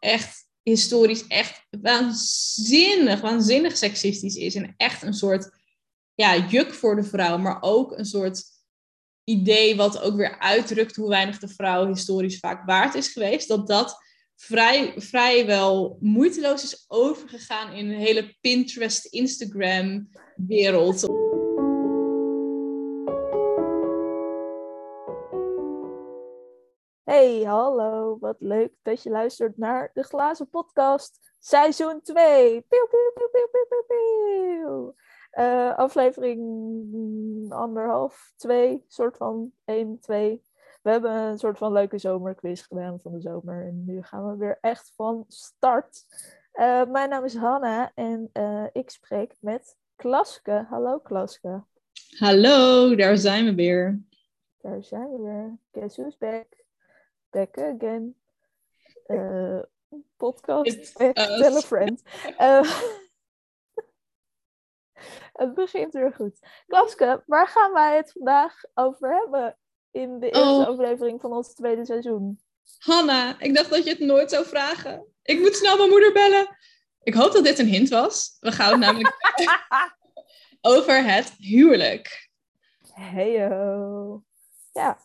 echt historisch echt waanzinnig, waanzinnig seksistisch is. En echt een soort ja, juk voor de vrouw, maar ook een soort idee wat ook weer uitdrukt hoe weinig de vrouw historisch vaak waard is geweest. Dat dat vrij, vrijwel moeiteloos is overgegaan in een hele Pinterest, Instagram wereld. Hey, hallo. Wat leuk dat je luistert naar de Glazen Podcast, seizoen 2. Pieuw, pieuw, pieuw, pieuw, pieuw, pieuw, pieuw. Uh, aflevering anderhalf, twee, soort van 1, 2. We hebben een soort van leuke zomerquiz gedaan van de zomer. En nu gaan we weer echt van start. Uh, mijn naam is Hanna en uh, ik spreek met Klaske. Hallo Klaske. Hallo, daar zijn we weer. Daar zijn we weer. Guess who's back? Back again. Uh, podcast, back, tell a friend. Uh, het begint weer goed. Klaske, waar gaan wij het vandaag over hebben in de eerste oh. aflevering van ons tweede seizoen? Hanna, ik dacht dat je het nooit zou vragen. Ik moet snel mijn moeder bellen. Ik hoop dat dit een hint was. We gaan het namelijk over het huwelijk. Heyo. Ja,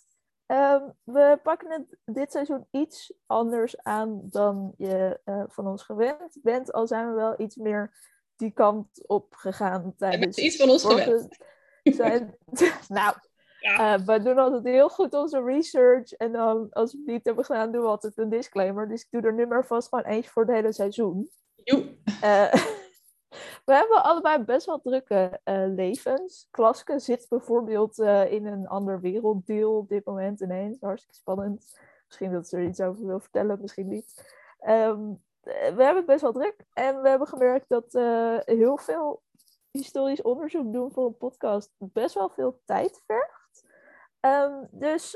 Um, we pakken het dit seizoen iets anders aan dan je uh, van ons gewend bent. Al zijn we wel iets meer die kant op gegaan tijdens... iets van ons gewend. Zijn... nou, ja. uh, we doen altijd heel goed onze research. En dan, als we het niet hebben gedaan, doen we altijd een disclaimer. Dus ik doe er nu maar vast gewoon eentje voor het hele seizoen. Uh, we hebben allebei best wel drukke uh, levens. Klaske zit bijvoorbeeld uh, in een ander werelddeel op dit moment ineens. Hartstikke spannend. Misschien dat ze er iets over wil vertellen, misschien niet. Um, we hebben best wel druk. En we hebben gemerkt dat heel veel historisch onderzoek doen voor een podcast best wel veel tijd vergt. Um, dus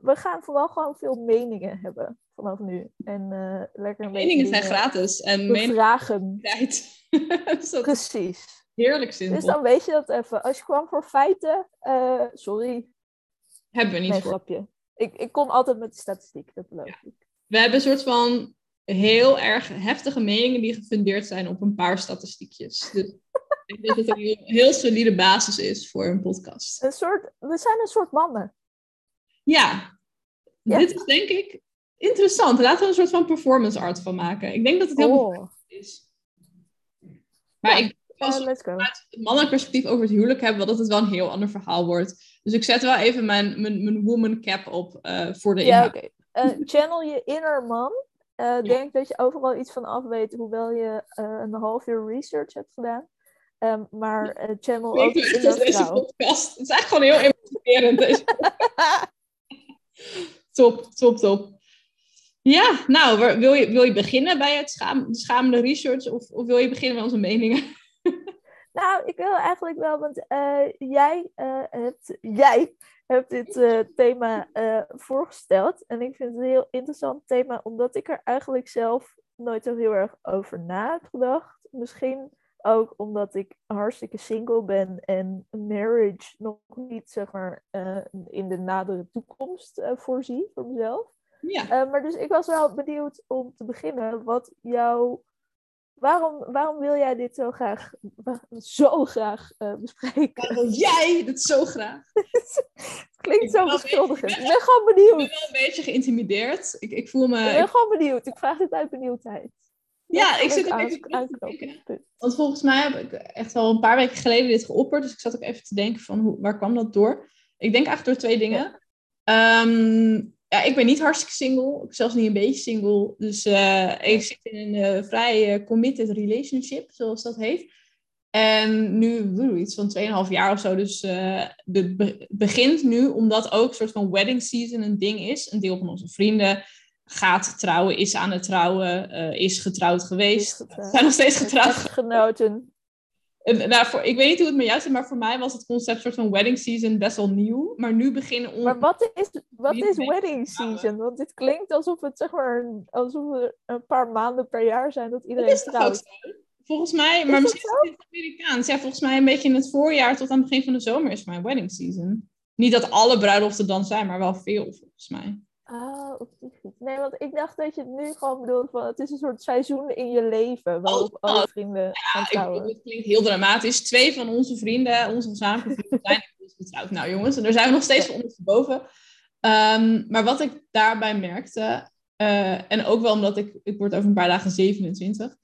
we gaan vooral gewoon veel meningen hebben vanaf nu. En lekker een meningen zijn gratis. En vragen. Precies. Heerlijk simpel. Dus dan weet je dat even. Als je kwam voor feiten, uh, sorry. Hebben we niet nee, voor. Ik, ik kom altijd met de statistiek, dat beloof ik. We hebben een soort van heel erg heftige meningen die gefundeerd zijn op een paar statistiekjes. Dus ik denk dat het een heel, heel, solide basis is voor een podcast. Een soort, we zijn een soort mannen. Ja. ja. Dit is denk ik interessant. Laten we een soort van performance art van maken. Ik denk dat het heel oh. is. Maar ik als we het mannelijk perspectief over het huwelijk hebben, dat het wel een heel ander verhaal wordt. Dus ik zet wel even mijn, mijn, mijn woman cap op uh, voor de Ja. Okay. Uh, channel je inner man. Uh, ja. Denk dat je overal iets van af weet, hoewel je een half uur research hebt gedaan. Um, maar channel ook inner deze podcast. Het is echt gewoon heel emotionerend. top, top, top. Ja, nou, wil je, wil je beginnen bij het schaam, de schamende research of, wil je beginnen met onze meningen? Nou, ik wil eigenlijk wel, want uh, jij, uh, hebt, jij hebt dit uh, thema voorgesteld. En ik vind het een heel interessant thema, omdat ik er eigenlijk zelf nooit zo heel erg over na heb gedacht. Misschien ook omdat ik hartstikke single ben en marriage nog niet, zeg maar, in de nadere toekomst voorzie voor mezelf. Ja. maar dus ik was wel benieuwd om te beginnen wat jouw Waarom, waarom wil jij dit zo graag, zo graag uh, bespreken? Waarom wil jij dit zo graag? het klinkt zo beschuldigend. Ik ben, gewoon benieuwd. Ik ben wel een beetje geïntimideerd. Ik, ik voel me... Ik ben gewoon benieuwd. Ik vraag dit uit benieuwdheid. Ja, ik zit ook even Want volgens mij heb ik echt al een paar weken geleden dit geopperd. Dus ik zat ook even te denken van hoe, waar kwam dat door? Ik denk eigenlijk door twee dingen. Ja. Um, ja, ik ben niet hartstikke single. Ik zelfs niet een beetje single. Dus uh, ik zit in een uh, vrij uh, committed relationship, zoals dat heet. En nu iets van 2,5 jaar of zo. Dus het be begint nu, omdat ook een soort van wedding season een ding is. Een deel van onze vrienden gaat trouwen, is aan het trouwen, is getrouwd geweest. Zijn nog steeds getrouwd. Genoten nou, voor, ik weet niet hoe het met jou zit, maar voor mij was het concept soort van wedding season best wel nieuw. Maar nu beginnen ons... Maar wat is, wat is wedding season? Want dit klinkt alsof het zeg maar alsof er een paar maanden per jaar zijn dat iedereen is trouwt. Volgens mij, maar misschien is het Amerikaans. Ja, volgens mij een beetje in het voorjaar tot aan het begin van de zomer is mijn wedding season. Niet dat alle bruiloften dan zijn, maar wel veel volgens mij. Oh. Nee, want ik dacht dat je het nu gewoon bedoelt van het is een soort seizoen in je leven waarop oh, alle vrienden ja, gaan trouwen. het klinkt heel dramatisch. Twee van onze vrienden, onze gezamenlijke vrienden, zijn getrouwd. Nou jongens, en daar zijn we nog steeds ja. van ondersteboven. Um, maar wat ik daarbij merkte, uh, en ook wel omdat ik, ik word over een paar dagen 27,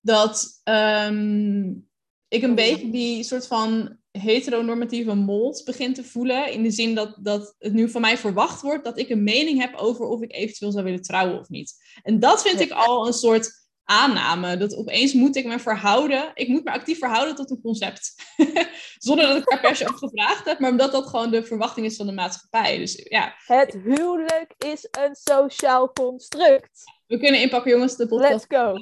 dat um, ik een beetje die soort van heteronormatieve mold begin te voelen. In de zin dat, dat het nu van mij verwacht wordt dat ik een mening heb over of ik eventueel zou willen trouwen of niet. En dat vind ik al een soort aanname. Dat opeens moet ik me verhouden. Ik moet me actief verhouden tot een concept. Zonder dat ik daar per se op gevraagd heb, maar omdat dat gewoon de verwachting is van de maatschappij. Dus, ja. Het huwelijk is een sociaal construct. We kunnen inpakken, jongens, de podcast. Let's go.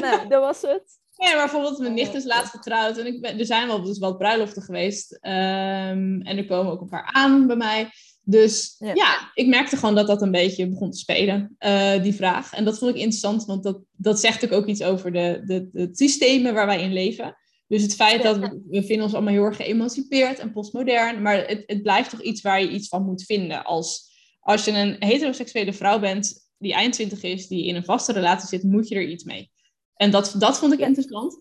nou, dat was het. Ja, maar bijvoorbeeld mijn nicht is laatst getrouwd en ik ben, er zijn wel dus wat bruiloften geweest. Um, en er komen ook een paar aan bij mij. Dus ja. ik merkte gewoon dat dat een beetje begon te spelen, uh, die vraag. En dat vond ik interessant, want dat, dat zegt ook iets over de, de, de systemen waar wij in leven. Dus het feit dat we, we vinden ons allemaal heel erg geëmancipeerd en postmodern, maar het, het blijft toch iets waar je iets van moet vinden. Als, als je een heteroseksuele vrouw bent die eind 20 is, die in een vaste relatie zit, moet je er iets mee. En dat, dat vond ik interessant.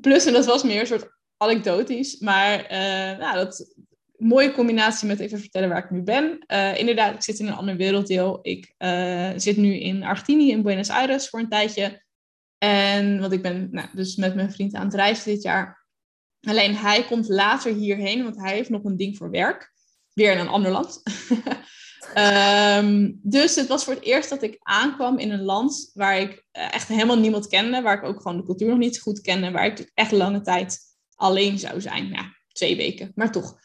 Plus, en dat was meer een soort anekdotisch, maar uh, nou, dat, mooie combinatie met even vertellen waar ik nu ben. Uh, inderdaad, ik zit in een ander werelddeel. Ik uh, zit nu in Argentinië, in Buenos Aires voor een tijdje. En want ik ben nou, dus met mijn vriend aan het reizen dit jaar. Alleen hij komt later hierheen, want hij heeft nog een ding voor werk. Weer in een ander land. um, dus het was voor het eerst dat ik aankwam in een land waar ik uh, echt helemaal niemand kende. Waar ik ook gewoon de cultuur nog niet goed kende. Waar ik echt lange tijd alleen zou zijn. Ja, twee weken, maar toch.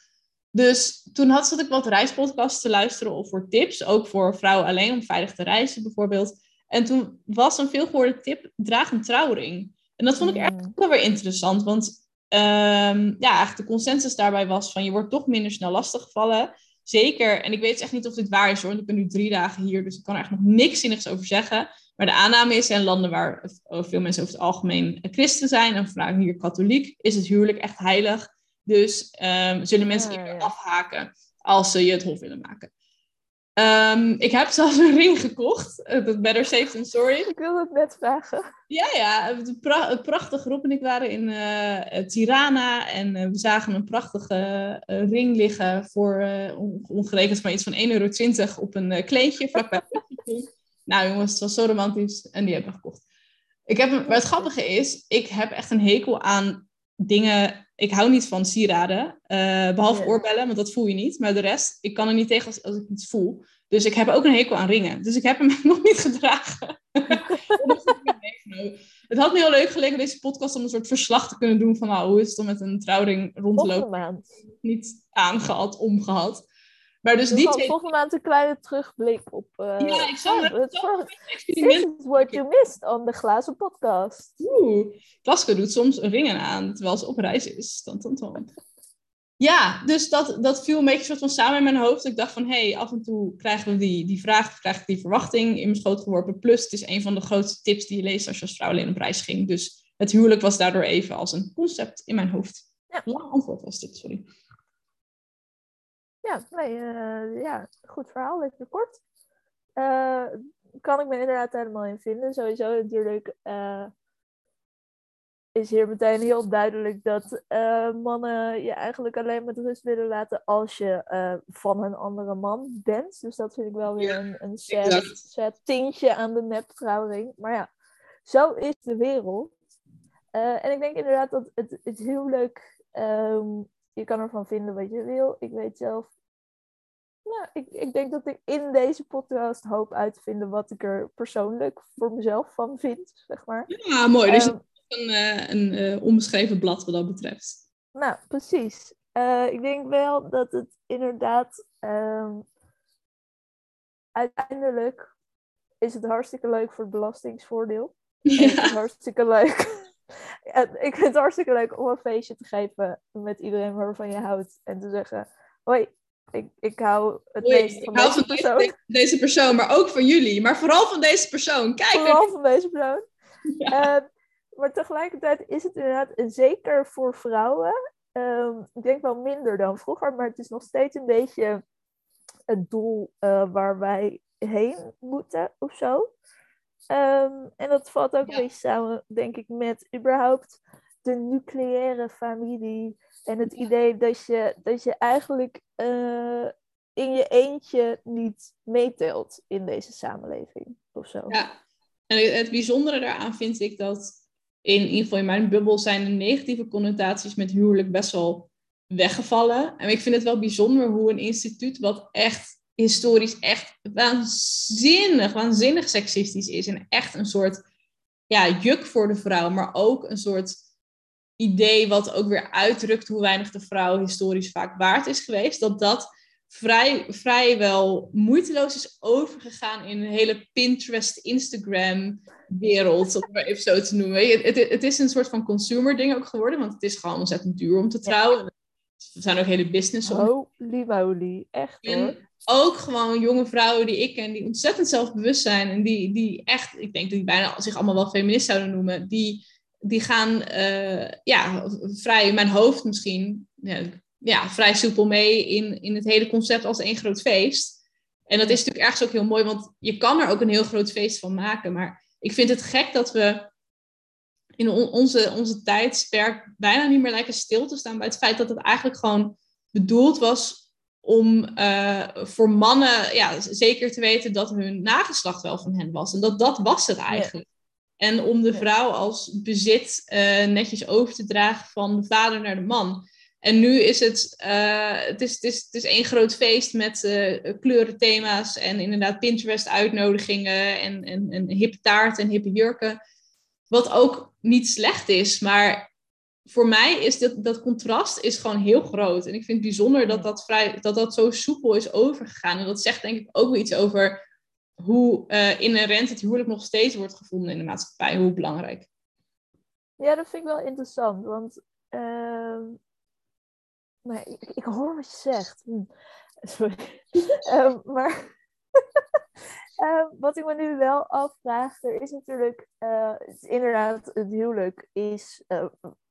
Dus toen had zat ik wat reispodcasts te luisteren of voor tips, ook voor vrouwen alleen om veilig te reizen bijvoorbeeld. En toen was een veelgehoorde tip, draag een trouwring. En dat vond ik echt mm. wel weer interessant, want um, ja, eigenlijk de consensus daarbij was van je wordt toch minder snel lastiggevallen. Zeker, en ik weet echt niet of dit waar is hoor, want ik ben nu drie dagen hier, dus ik kan er echt nog niks zinnigs over zeggen. Maar de aanname is, in landen waar veel mensen over het algemeen christen zijn en vanuit hier katholiek, is het huwelijk echt heilig. Dus um, zullen mensen ah, eerder afhaken als ze je het hof willen maken. Um, ik heb zelfs een ring gekocht. Uh, better safe than sorry. Ik wilde het net vragen. Ja, ja. Het, pra prachtige Rob en ik waren in uh, Tirana. En uh, we zagen een prachtige ring liggen voor ongerekend maar iets van 1,20 euro op een kleedje vlakbij. nou jongens, het was zo romantisch. En die hebben we gekocht. Ik heb, maar het grappige is, ik heb echt een hekel aan dingen ik hou niet van sieraden. Uh, behalve oorbellen, want dat voel je niet. Maar de rest, ik kan er niet tegen als, als ik iets voel. Dus ik heb ook een hekel aan ringen. Dus ik heb hem nog niet gedragen. het had me heel leuk gelegen, deze podcast, om een soort verslag te kunnen doen van nou, hoe is het om met een trouwring rond te lopen. Niet aangehad, omgehad. Maar dus, die twee... volgende maand een kleine terugblik op... Uh, ja, ik zal het. This is what you missed on de glazen podcast. Oeh, Klaske doet soms ringen aan terwijl ze op reis is. Dan, dan, dan. Ja, dus dat, dat viel een beetje soort van samen in mijn hoofd. Ik dacht van, hé, hey, af en toe krijgen we die, die vraag, krijg ik die verwachting in mijn schoot geworpen. Plus, het is een van de grootste tips die je leest als je als vrouw alleen op reis ging. Dus het huwelijk was daardoor even als een concept in mijn hoofd. Ja. Lang antwoord was dit, sorry. Ja, nee, uh, ja, goed verhaal, even kort. Uh, kan ik me inderdaad helemaal in vinden. Sowieso natuurlijk uh, is hier meteen heel duidelijk dat mannen je eigenlijk alleen met rust willen laten als je van een andere man bent. Dus dat vind ik wel weer een, een sad, sad tintje aan de neptrouwring. Maar ja, zo is de wereld. en ik denk inderdaad dat het, het heel leuk um, je kan ervan vinden wat je wil. Ik weet zelf nou, ik, ik denk dat ik in deze podcast hoop uit te vinden wat ik er persoonlijk voor mezelf van vind, zeg maar. Ja, mooi. Dus um, een, uh, een uh, onbeschreven blad wat dat betreft. Nou, precies. Uh, ik denk wel dat het inderdaad um, uiteindelijk is het hartstikke leuk voor het belastingsvoordeel. Ja. Het is hartstikke leuk. Ik vind het hartstikke leuk om een feestje te geven met iedereen waarvan je houdt. En te zeggen, hoi, ik, ik hou het meest van, deze van persoon. Deze, deze, persoon, maar ook van jullie. Maar vooral van deze persoon. Kijk. Vooral van deze persoon. Ja. Uh, maar tegelijkertijd is het inderdaad, zeker voor vrouwen, um, ik denk wel minder dan vroeger, maar het is nog steeds een beetje het doel uh, waar wij heen moeten of zo. Ehm, en dat valt ook een beetje samen, denk ik, met überhaupt de nucleaire familie. En het idee dat je, dat je eigenlijk uh, in je eentje niet meetelt in deze samenleving of zo. Ja, en het bijzondere daaraan vind ik dat in, in ieder geval in mijn bubbel zijn de negatieve connotaties met huwelijk best wel weggevallen. En ik vind het wel bijzonder hoe een instituut wat echt historisch echt waanzinnig, waanzinnig seksistisch is. En echt een soort ja, juk voor de vrouw, maar ook een soort idee wat ook weer uitdrukt hoe weinig de vrouw historisch vaak waard is geweest. Dat dat vrij, vrijwel moeiteloos is overgegaan in een hele Pinterest, Instagram wereld, om het maar even zo te noemen. Het, het, het is een soort van consumer ding ook geworden, want het is gewoon ontzettend duur om te trouwen. Er zijn ook hele business om. Holy moly, echt hoor. ook gewoon jonge vrouwen die ik ken, die ontzettend zelfbewust zijn en die, die echt, ik denk dat die bijna zich allemaal wel feminist zouden noemen, die, die gaan uh, ja, vrij, in mijn hoofd misschien, ja, ja, vrij soepel mee in, in het hele concept als één groot feest. En dat is natuurlijk ergens ook heel mooi, want je kan er ook een heel groot feest van maken. Maar ik vind het gek dat we in onze, onze tijdsperk bijna niet meer lijken stil te staan bij het feit dat het eigenlijk gewoon bedoeld was om uh, voor mannen ja, zeker te weten dat hun nageslacht wel van hen was. En dat dat was het eigenlijk. En om de vrouw als bezit uh, netjes over te dragen van de vader naar de man. En nu is het, uh, het, is, het, is, het is één groot feest met kleurenthema's en inderdaad Pinterest-uitnodigingen en, en, en hippe taart en hippe jurken. Wat ook niet slecht is, maar voor mij is dat, dat contrast is gewoon heel groot. En ik vind het bijzonder dat dat, vrij, dat dat zo soepel is overgegaan. En dat zegt denk ik ook wel iets over hoe uh, inherent het huwelijk nog steeds wordt gevonden in de maatschappij. Hoe belangrijk. Ja, dat vind ik wel interessant. Want uh, maar ik, ik, hoor wat je zegt. Hm. Sorry. um, maar uh, wat ik me nu wel afvraag, er is natuurlijk uh, inderdaad het huwelijk is uh,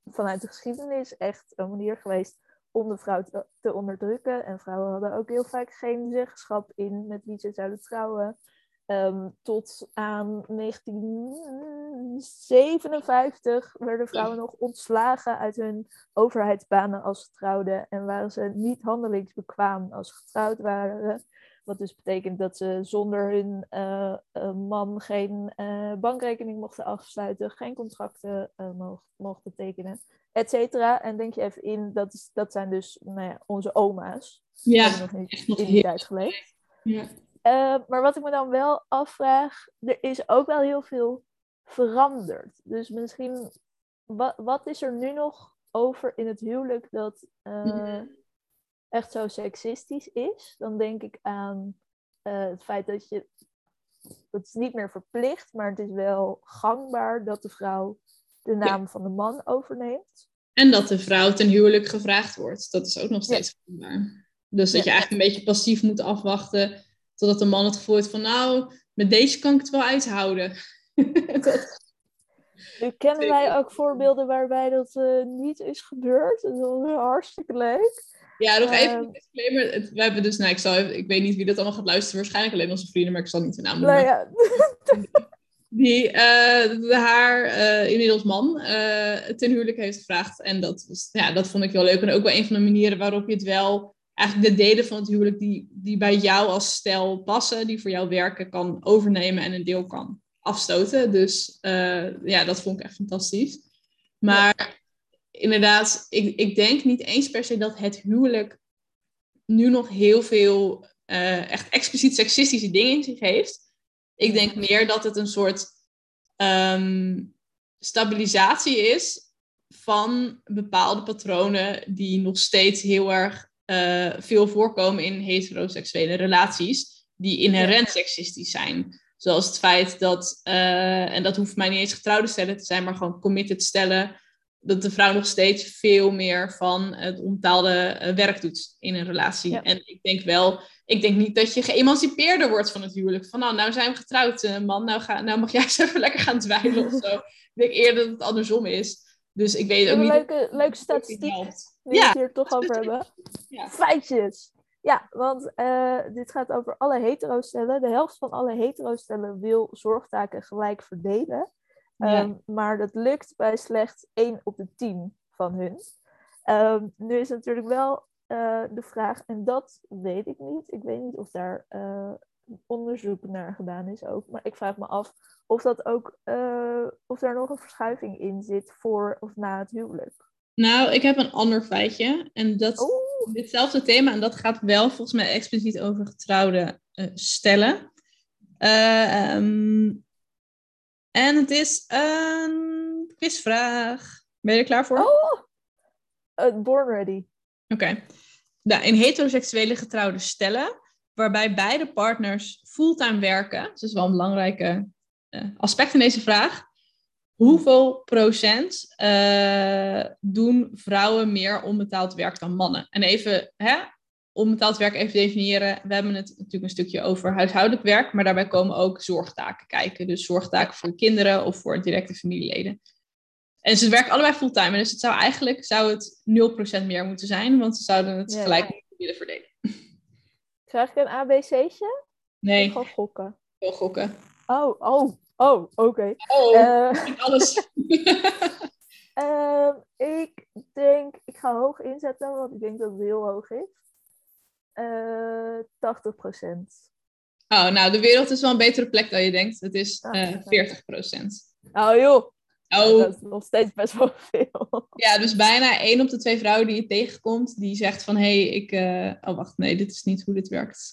vanuit de geschiedenis echt een manier geweest om de vrouw te, onderdrukken. En vrouwen hadden ook heel vaak geen zeggenschap in met wie ze zouden trouwen. Um, tot aan 1957 werden vrouwen nog ontslagen uit hun overheidsbanen als ze trouwden en waren ze niet handelingsbekwaam als ze getrouwd waren. Wat dus betekent dat ze zonder hun uh, man geen uh, bankrekening mochten afsluiten, geen contracten mochten tekenen, et cetera. En denk je even in, dat, is, dat zijn dus nou ja, onze oma's. Ja, die nog niet in die tijd geleefd. Ja. Uh, maar wat ik me dan wel afvraag, er is ook wel heel veel veranderd. Dus misschien, wat, wat is er nu nog over in het huwelijk dat uh, echt zo seksistisch is? Dan denk ik aan uh, het feit dat je, het is niet meer verplicht, maar het is wel gangbaar dat de vrouw de naam ja. van de man overneemt. En dat de vrouw ten huwelijk gevraagd wordt. Dat is ook nog steeds ja. gangbaar. Dus dat je eigenlijk een beetje passief moet afwachten Totdat de man het gevoel heeft van, nou, met deze kan ik het wel uithouden. Nu kennen wij ook voorbeelden waarbij dat uh, niet is gebeurd. Dat is hartstikke leuk. Ja, nog even een disclaimer. We hebben dus, nou, ik, zal, ik weet niet wie dat allemaal gaat luisteren. Waarschijnlijk alleen onze vrienden, maar ik zal niet de naam noemen. Nou ja. Die uh, haar uh, inmiddels man ten huwelijk heeft gevraagd. En dat, was, ja, dat vond ik heel leuk. En ook wel een van de manieren waarop je het wel eigenlijk de delen van het huwelijk die, die bij jou als stijl passen, die voor jou werken, kan overnemen en een deel kan afstoten. Dus uh, ja, dat vond ik echt fantastisch. Maar inderdaad, ik, ik denk niet eens per se dat het huwelijk nu nog heel veel uh, echt expliciet seksistische dingen in zich heeft. Ik denk meer dat het een soort um, stabilisatie is van bepaalde patronen die nog steeds heel erg uh, veel voorkomen in heteroseksuele relaties die inherent seksistisch zijn. Zoals het feit dat, uh, en dat hoeft mij niet eens getrouwde stellen te zijn, maar gewoon committed stellen, dat de vrouw nog steeds veel meer van het ontaalde uh, werk doet in een relatie. Ja. En ik denk wel, ik denk niet dat je geëmancipeerder wordt van het huwelijk. Van nou, nou zijn we getrouwd, man, nou, ga, nou mag jij eens even lekker gaan dweilen of zo. ik denk eerder dat het andersom is. Dus ik weet ook een niet... Leuke, leuke statistiek, die we het hier toch over hebben. Ja. Feitjes. Ja, want uh, dit gaat over alle hetero-stellen. De helft van alle hetero-stellen wil zorgtaken gelijk verdelen. Um, maar dat lukt bij slechts 1 op de 10 van hun. Um, nu is natuurlijk wel uh, de vraag, en dat weet ik niet. Ik weet niet of daar uh, onderzoek naar gedaan is ook. Maar ik vraag me af of, dat ook, uh, of daar nog een verschuiving in zit voor of na het huwelijk. Nou, ik heb een ander feitje. En dat oh. ditzelfde thema. En dat gaat wel volgens mij expliciet over getrouwde stellen. Um, en het is een quizvraag. Ben je er klaar voor? Oh, born ready. Oké. Nou, in heteroseksuele getrouwde stellen, waarbij beide partners fulltime werken, dus dat is wel een belangrijke uh, aspect in deze vraag. Hoeveel procent uh, doen vrouwen meer onbetaald werk dan mannen? En even hè, onbetaald werk even definiëren. We hebben het natuurlijk een stukje over huishoudelijk werk, maar daarbij komen ook zorgtaken kijken. Dus zorgtaken voor kinderen of voor directe familieleden. En ze werken allebei fulltime. Dus het zou eigenlijk zou het 0% meer moeten zijn, want ze zouden het gelijk willen verdelen. Krijg ik een ABC'tje? Nee. Gewoon gokken. Gokken. Oh, oh, oh, oké. Oh, uh, alles. uh, ik denk, ik ga hoog inzetten, want ik denk dat het heel hoog is. Uh, eh, 80% Oh, nou, de wereld is wel een betere plek dan je denkt. Het is uh, 40% Oh joh, Oh. Dat is nog steeds best wel veel. Ja, dus bijna één op de twee vrouwen die je tegenkomt, die zegt van hé, hey, ik. Uh... Oh, wacht, nee, dit is niet hoe dit werkt.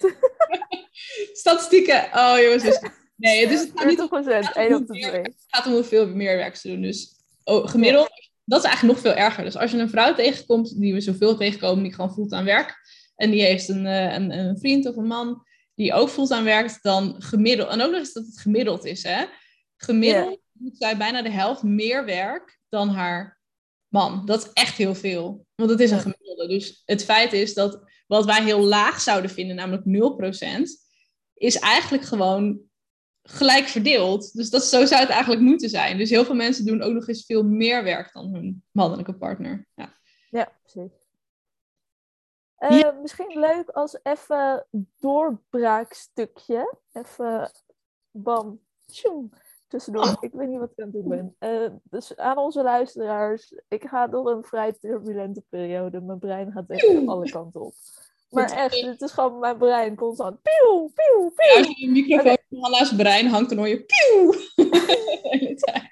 Statistieken. Oh, jongens. Dus... Nee, dus het gaat niet om. 1 op de twee. Het gaat om hoeveel meer werk ze doen. Dus oh, gemiddeld, dat is eigenlijk nog veel erger. Dus als je een vrouw tegenkomt, die we zoveel tegenkomen, die gewoon voelt aan werk, en die heeft een, eh, een, een vriend of een man die ook aan werkt, dan gemiddeld. En ook nog eens dat het gemiddeld is, hè? Gemiddeld doet zij bijna de helft meer werk dan haar man. Dat is echt heel veel. Want het is een gemiddelde. Dus het feit is dat wat wij heel laag zouden vinden, namelijk 0%, is eigenlijk gewoon gelijk verdeeld. Dus dat, zo zou het eigenlijk moeten zijn. Dus heel veel mensen doen ook nog eens veel meer werk dan hun mannelijke partner. Ja, ja precies. Uh, Misschien leuk als even doorbraakstukje. Even bam, tjoem tussendoor. Ik weet niet wat ik aan het doen ben. Uh, dus aan onze luisteraars, ik ga door een vrij turbulente periode. Mijn brein gaat echt alle kanten op. Maar echt, het is gewoon mijn brein constant. Pieuw, pieuw, pieuw. Ja, als je microfoon van Hanna's brein hangt, dan hoor je pieuw.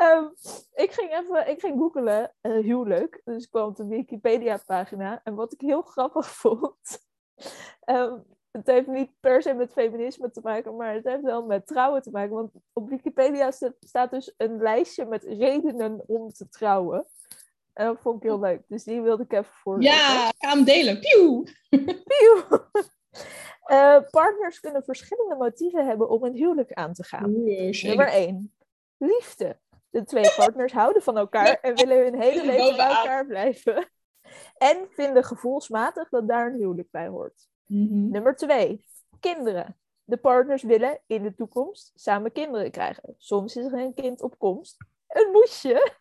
Um, ik ging even, ik ging googelen, uh, huwelijk. Dus ik kwam op de Wikipedia-pagina. En wat ik heel grappig vond, um, het heeft niet per se met feminisme te maken, maar het heeft wel met trouwen te maken. Want op Wikipedia staat dus een lijstje met redenen om te trouwen. En dat vond ik heel leuk. Dus die wilde ik even voorlezen. Ja, ga hem delen. Pieuw! Pieuw! Uh, partners kunnen verschillende motieven hebben om een huwelijk aan te gaan. Nummer 1. Liefde. De twee partners houden van elkaar en willen hun hele leven bij elkaar blijven. En vinden gevoelsmatig dat daar een huwelijk bij hoort. Mm-hmm. Nummer twee, kinderen. De partners willen in de toekomst samen kinderen krijgen. Soms is er een kind op komst. Een moesje.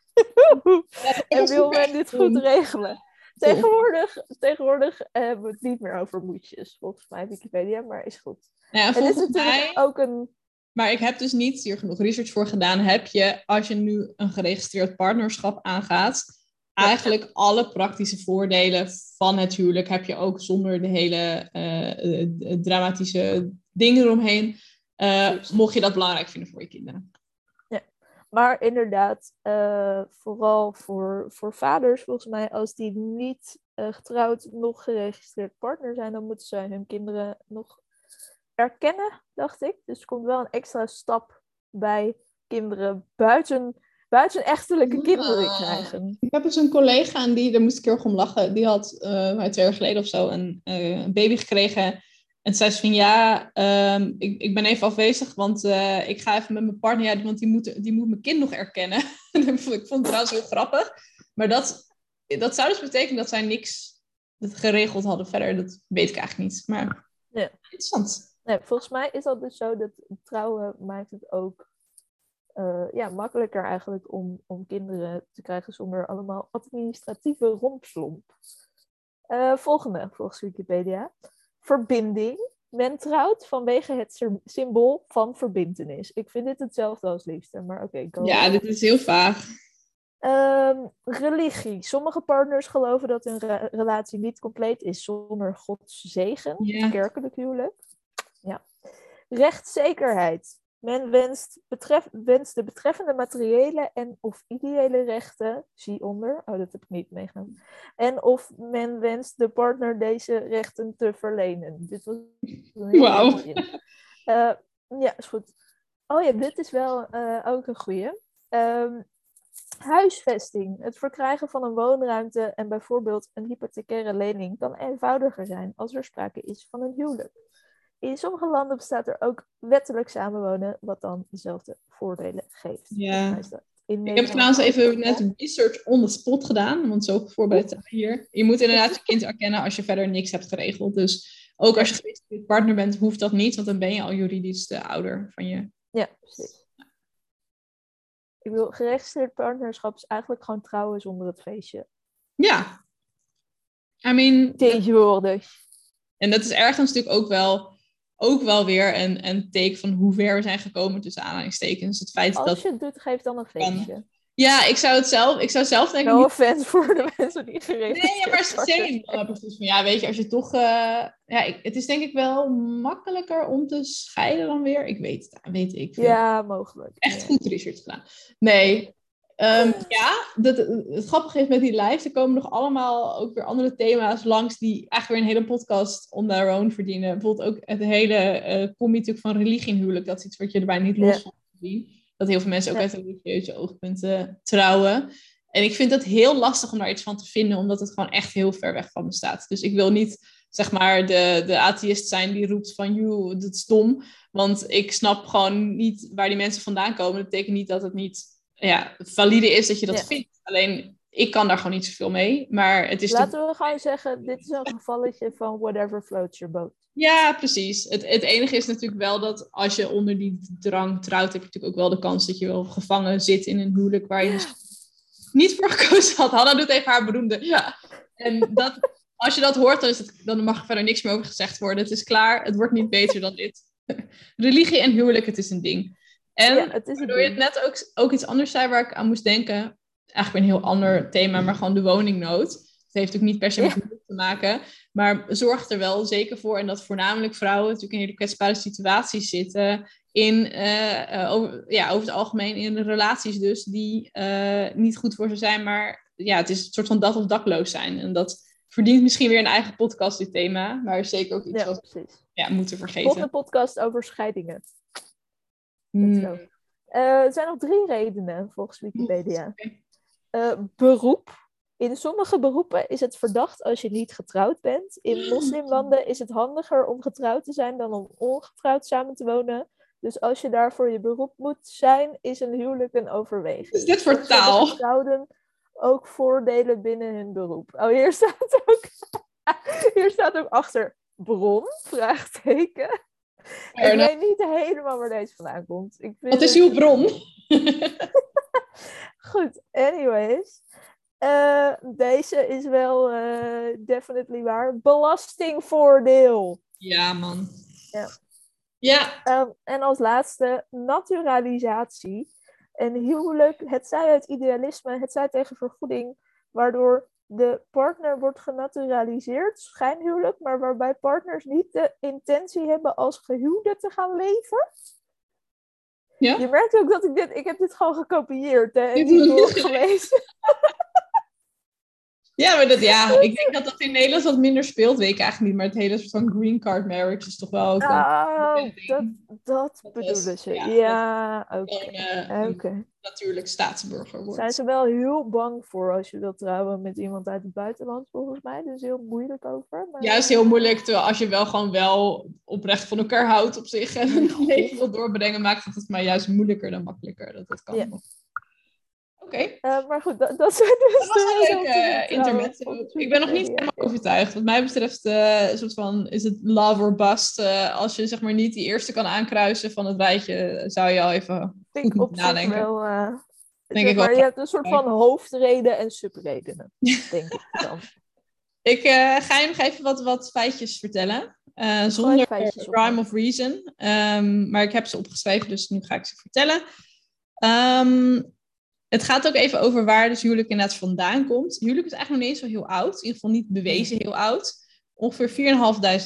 en wil men dit goed regelen. Tegenwoordig, tegenwoordig hebben we het niet meer over moesjes, volgens mij Wikipedia, maar is goed. Ja, en is natuurlijk mij... ook een maar ik heb dus niet hier genoeg research voor gedaan. Heb je, als je nu een geregistreerd partnerschap aangaat, eigenlijk alle praktische voordelen van het huwelijk heb je ook zonder de hele uh, dramatische dingen eromheen. Uh, mocht je dat belangrijk vinden voor je kinderen. Ja, maar inderdaad, uh, vooral voor, voor vaders, volgens mij, als die niet getrouwd nog geregistreerd partner zijn, dan moeten ze hun kinderen nog erkennen, dacht ik. Dus er komt wel een extra stap bij kinderen buiten buiten echtelijke kinderen krijgen. Ik heb dus een collega en die, daar moest ik heel erg om lachen. Die had uh, twee jaar geleden of zo een, uh, een baby gekregen. En zei ze van ja, um, ik, ik ben even afwezig, want uh, ik ga even met mijn partner, ja, want die moet, die moet mijn kind nog erkennen. ik vond het trouwens heel grappig. Maar dat, dat zou dus betekenen dat zij niks geregeld hadden verder. Dat weet ik eigenlijk niet. Maar ja. interessant. Nee, volgens mij is dat dus zo dat trouwen maakt het ook uh, ja, makkelijker eigenlijk om, om kinderen te krijgen zonder allemaal administratieve rompslomp. Uh, volgende, volgens Wikipedia. Verbinding. Men trouwt vanwege het symbool van verbindenis. Ik vind dit hetzelfde als liefde, maar oké. Okay, ja, dit is heel vaag. Um, religie. Sommige partners geloven dat hun relatie niet compleet is zonder Gods zegen. Ja. Kerkelijk huwelijk. Ja. Rechtszekerheid. Men wenst, betref, wenst de betreffende materiële en of ideële rechten, zie onder, oh dat heb ik niet meegenomen, en of men wenst de partner deze rechten te verlenen. Dit was een Wauw. Uh, ja, is goed. Oh ja, dit is wel uh, ook een goede. Um, huisvesting. Het verkrijgen van een woonruimte en bijvoorbeeld een hypothecaire lening kan eenvoudiger zijn als er sprake is van een huwelijk. In sommige landen bestaat er ook wettelijk samenwonen, wat dan dezelfde voordelen geeft. Ja. Ik heb trouwens even net research on the spot gedaan, want zo voorbereid zijn hier. Je moet inderdaad je kind erkennen als je verder niks hebt geregeld. Dus ook als je partner bent, hoeft dat niet, want dan ben je al juridisch de ouder van je. Ja, precies. Ik wil geregistreerd partnerschap is eigenlijk gewoon trouwen zonder het feestje. Ja. I mean... Tegenwoordig. En dat is ergens natuurlijk ook wel ook wel weer een, een teken van hoe ver we zijn gekomen tussen aanhalingstekens. Het feit Als dat, je het doet, geef dan een feestje. Ja, ik zou het zelf, ik zou zelf denken... No fans voor de mensen die geregeld Nee, ja, maar same. precies van, ja, weet je, als je toch... Uh, ja, ik, het is denk ik wel makkelijker om te scheiden dan weer. Ik weet het, weet ik. Ja, mogelijk. Echt goed research gedaan. Nee, Um, ja, dat, het grappige is met die live, er komen nog allemaal ook weer andere thema's langs die eigenlijk weer een hele podcast on their own verdienen. Bijvoorbeeld ook het hele uh, combi van religie in huwelijk. Dat is iets wat je erbij niet los van zien. Dat heel veel mensen ook uit religieuze oogpunten trouwen. En ik vind het heel lastig om daar iets van te vinden, omdat het gewoon echt heel ver weg van me staat. Dus ik wil niet, zeg maar, de, de atheïst zijn die roept van, joh, dat is dom. Want ik snap gewoon niet waar die mensen vandaan komen. Dat betekent niet dat het niet ja, valide is dat je dat vindt. Alleen ik kan daar gewoon niet zoveel mee. Maar het is Laten we gewoon zeggen, dit is een gevalletje van whatever floats your boat. Ja, precies. Het, het enige is natuurlijk wel dat als je onder die drang trouwt, heb je natuurlijk ook wel de kans dat je wel gevangen zit in een huwelijk waar je niet voor gekozen had. Hanna doet even haar beroemde. Ja. En dat, als je dat hoort, dan, is het, dan mag er verder niks meer over gezegd worden. Het is klaar, het wordt niet beter dan dit. Religie en huwelijk, het is een ding. En ja, het is waardoor je het net ook, ook iets anders zei waar ik aan moest denken. Eigenlijk een heel ander thema, maar gewoon de woningnood. Het heeft ook niet per se met ja. te maken. Maar zorgt er wel zeker voor. En dat voornamelijk vrouwen natuurlijk in hele kwetsbare situaties zitten. In, uh, uh, over, ja, over het algemeen in relaties dus. Die uh, niet goed voor ze zijn. Maar ja, het is een soort van dat of dakloos zijn. En dat verdient misschien weer een eigen podcast, dit thema. Maar zeker ook iets ja, wat we ja, moeten vergeten. Volgende podcast over scheidingen. Hmm. er zijn nog drie redenen volgens Wikipedia. Uh, beroep. In sommige beroepen is het verdacht als je niet getrouwd bent. In moslimlanden is het handiger om getrouwd te zijn dan om ongetrouwd samen te wonen. Dus als je daarvoor je beroep moet zijn, is een huwelijk een overweging. Is dit voor taal? Getrouwden ook voordelen binnen hun beroep. Oh, hier staat ook, hier staat ook achter bron, vraagteken. Ik weet niet helemaal waar deze vandaan komt. Ik Wat is uw bron? Goed, anyways. Uh, deze is wel uh, definitely waar. Belastingvoordeel. Ja, man. Ja. ja. Um, en als laatste, naturalisatie. Een huwelijk, het zij uit idealisme, het zij tegen vergoeding, waardoor de partner wordt genaturaliseerd, schijnhuwelijk, maar waarbij partners niet de intentie hebben als gehuwde te gaan leven. Ja? Je merkt ook dat ik dit, ik heb dit gewoon gekopieerd hè, en niet doorgelezen. Ja, maar dat, ja, ik denk dat dat in Nederland wat minder speelt, weet ik eigenlijk niet. Maar het hele soort van green card marriage is toch wel ook oh, dat, dat, bedoelen ze. Ja, oké. Uh, Natuurlijk staatsburger wordt. Zijn ze wel heel bang voor als je wilt trouwen met iemand uit het buitenland, volgens mij. Dus heel moeilijk over. Maar... Juist heel moeilijk, terwijl als je wel gewoon wel oprecht van elkaar houdt op zich en een leven wil doorbrengen, maakt het het maar juist moeilijker dan makkelijker. Dat dat kan. Ja. Eh, maar goed, dat, dat zijn dus dat was een leuke intermezzo. Ik ben nog niet helemaal overtuigd. Wat mij betreft uh, soort van, is het love or bust. Uh, als je zeg maar niet die eerste kan aankruisen van het rijtje, zou je al even goed moeten nadenken. Wel, denk ik maar, wel. Je hebt een soort van hoofdreden en subredenen, denk ik dan. Ik ga je nog even wat, wat feitjes vertellen. Uh, zonder rhyme of reason. Um, maar ik heb ze opgeschreven, dus nu ga ik ze vertellen. Um, het gaat ook even over waar dus huwelijk inderdaad vandaan komt. Huwelijk is eigenlijk nog niet eens zo heel oud. In ieder geval niet bewezen heel oud. Ongeveer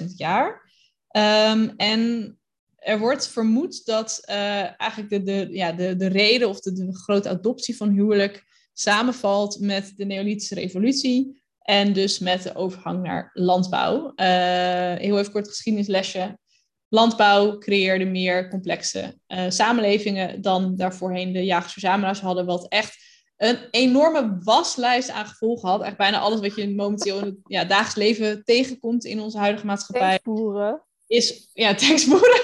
4.500 jaar. Um, en er wordt vermoed dat uh, eigenlijk de, de, ja, de, de reden of de, de grote adoptie van huwelijk samenvalt met de Neolithische revolutie en dus met de overgang naar landbouw. Uh, heel even kort geschiedenislesje. Landbouw creëerde meer complexe uh, samenlevingen dan daarvoorheen de jagers-verzamelaars hadden, wat echt een enorme waslijst aan gevolgen had. Echt bijna alles wat je momenteel in het ja, dagelijks leven tegenkomt in onze huidige maatschappij. Tekstboeren. Is, ja, tekstboeren.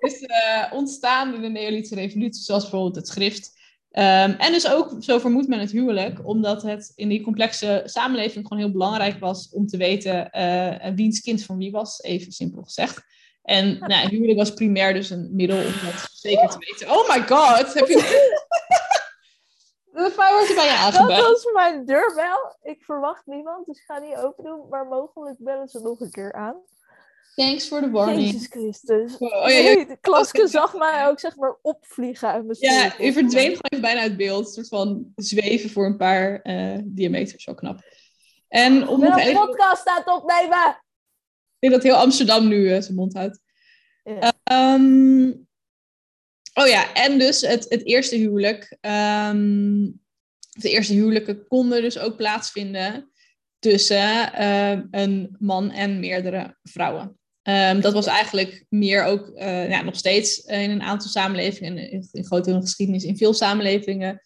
is uh, ontstaan in de Neolithische revolutie, zoals bijvoorbeeld het schrift. Um, en dus ook, zo vermoedt men het huwelijk, omdat het in die complexe samenleving gewoon heel belangrijk was om te weten uh, wiens kind van wie was, even simpel gezegd. En nou, huwelijk was primair dus een middel om dat zeker te weten. Oh my god, heb je... De wordt bij je aangebeld. Dat was mijn deurbel. Ik verwacht niemand, dus ik ga niet open doen. Maar mogelijk bellen ze nog een keer aan. Thanks for the warning. Jezus Christus. Oh, ja, ja. De klaske zag mij ook zeg maar opvliegen uit mijn Ja, je verdween gewoon even bijna uit beeld. Een soort van zweven voor een paar uh, diameters. Zo knap. En om nog een podcast staat opnemen. Ik denk dat heel Amsterdam nu uh, zijn mond houdt. Ja. Um, oh ja, en dus het, het eerste huwelijk. Um, de eerste huwelijken konden dus ook plaatsvinden tussen uh, een man en meerdere vrouwen. Um, dat was eigenlijk meer ook uh, ja, nog steeds in een aantal samenlevingen, in, in grote geschiedenis, in veel samenlevingen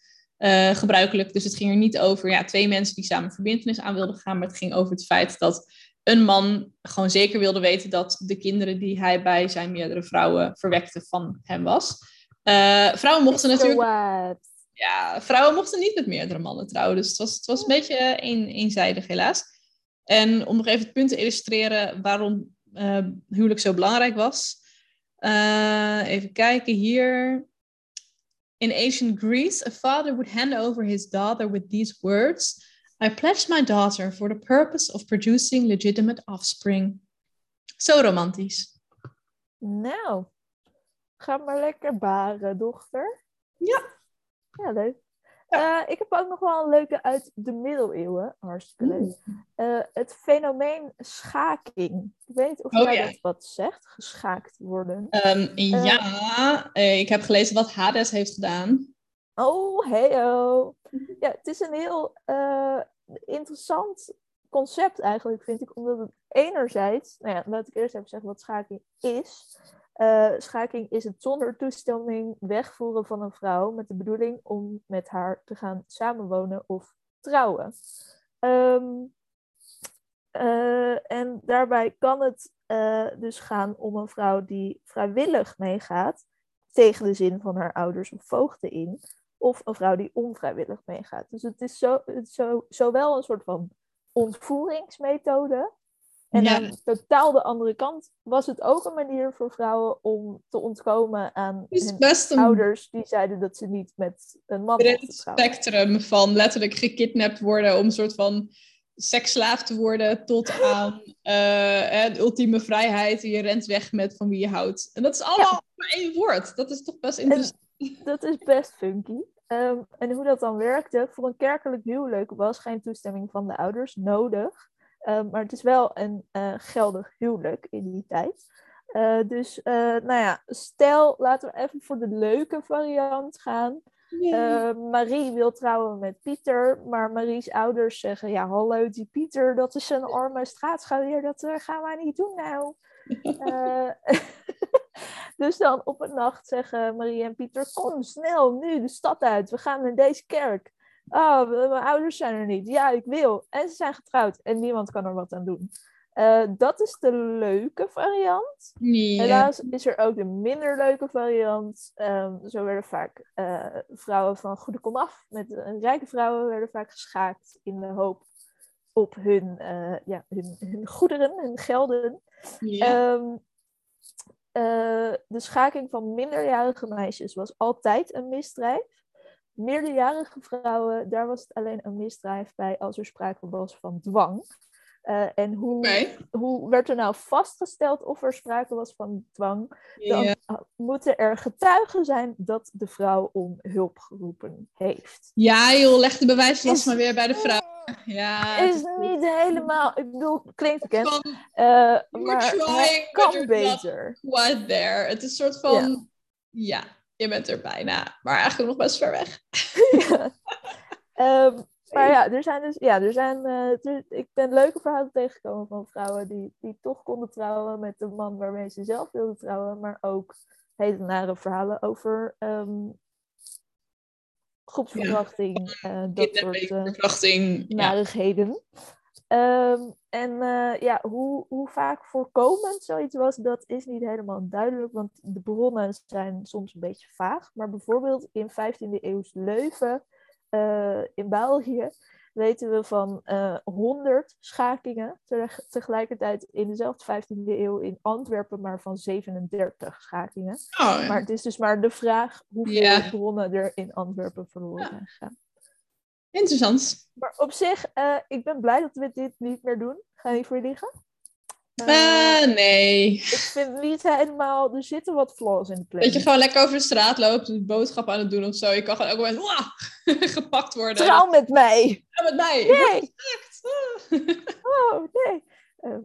gebruikelijk. Dus het ging er niet over ja, twee mensen die samen verbindenis aan wilden gaan, maar het ging over het feit dat een man gewoon zeker wilde weten dat de kinderen die hij bij zijn meerdere vrouwen verwekte van hem was. Uh, vrouwen mochten natuurlijk. Ja, vrouwen mochten niet met meerdere mannen trouwen. Dus het was, het was een beetje een, eenzijdig, helaas. En om nog even het punt te illustreren waarom uh, huwelijk zo belangrijk was. Uh, even kijken hier. In ancient Greece, a father would hand over his daughter with these words: I pledge my daughter for the purpose of producing legitimate offspring. Zo romantisch. Nou, ga maar lekker baren, dochter. Ja. Ja, leuk. Uh, ik heb ook nog wel een leuke uit de middeleeuwen. Hartstikke leuk. Uh, het fenomeen schaking. Ik weet niet of oh, jij ja. dat wat zegt, geschaakt worden. Um, uh, ja, ik heb gelezen wat Hades heeft gedaan. Oh, heyo. Ja, het is een heel interessant concept eigenlijk, vind ik. Omdat het enerzijds... Nou ja, laat ik eerst even zeggen wat schaking is. Uh, schaking is het zonder toestemming wegvoeren van een vrouw met de bedoeling om met haar te gaan samenwonen of trouwen. Um, uh, en daarbij kan het dus gaan om een vrouw die vrijwillig meegaat tegen de zin van haar ouders of voogden in, of een vrouw die onvrijwillig meegaat. Dus het is zo, het zo, zowel een soort van ontvoeringsmethode en ja. aan totaal de andere kant was het ook een manier voor vrouwen om te ontkomen aan hun een... ouders die zeiden dat ze niet met een man Het spectrum van letterlijk gekidnapt worden om een soort van seksslaaf te worden tot aan uh, de ultieme vrijheid. Je rent weg met van wie je houdt. En dat is allemaal ja. maar één woord. Dat is toch best interessant. Dat is best funky. Um, en hoe dat dan werkte, voor een kerkelijk huwelijk was geen toestemming van de ouders nodig. Uh, maar het is wel een uh, geldig huwelijk in die tijd. Uh, dus nou ja, stel, laten we even voor de leuke variant gaan. Yeah. Marie wil trouwen met Pieter, maar Marie's ouders zeggen: Ja, hallo, die Pieter, dat is een arme straatschouwer, dat gaan wij niet doen nou. dus dan op een nacht zeggen Marie en Pieter: Kom snel, nu de stad uit, we gaan naar deze kerk. Oh, mijn ouders zijn er niet. Ja, ik wil. En ze zijn getrouwd en niemand kan er wat aan doen. Uh, dat is de leuke variant. Nee. Helaas is er ook de minder leuke variant. Um, zo werden vaak uh, vrouwen van goede komaf, met uh, rijke vrouwen, werden vaak geschaakt in de hoop op hun, ja, hun, hun, goederen, hun gelden. Ja. Um, de schaking van minderjarige meisjes was altijd een misdrijf. meerderjarige vrouwen, daar was het alleen een misdrijf bij als er sprake was van dwang. Uh, en hoe, hoe werd er nou vastgesteld of er sprake was van dwang? Dan moeten er getuigen zijn dat de vrouw om hulp geroepen heeft. Ja, joh, leg de bewijslast maar weer bij de vrouw. Ja, is niet helemaal, ik bedoel, klinkt bekend. Van, uh, maar het kan beter. What there. Het is een soort van, ja. je bent er bijna, maar eigenlijk nog best ver weg. ja. um, maar ja, er zijn dus, ja, er zijn, uh, ik ben leuke verhalen tegengekomen van vrouwen die, die toch konden trouwen met de man waarmee ze zelf wilden trouwen, maar ook hele nare verhalen over um, groepsverkrachting, ja. uh, dat soort uh, narigheden. Ja. Um, en uh, ja, hoe, hoe vaak voorkomend zoiets was, dat is niet helemaal duidelijk, want de bronnen zijn soms een beetje vaag. Maar bijvoorbeeld in 15e eeuws Leuven uh, in België weten we van uh, eh, 100 schakingen. Tegelijkertijd in dezelfde 15e eeuw in Antwerpen maar van 37 schakingen. Oh, Maar het is dus maar de vraag hoeveel yeah. bronnen er in Antwerpen verloren zijn gegaan. Interessant. Maar op zich, uh, ik ben blij dat we dit niet meer doen. Ga je voor liggen? Uh, nee. Ik vind niet helemaal... Er zitten wat flaws in de plek. Dat je gewoon lekker over de straat loopt, een boodschap aan het doen of zo. Je kan gewoon ook wow, gepakt worden. Trouw met mij. Trouw met mij. Nee. oh, nee. Uh.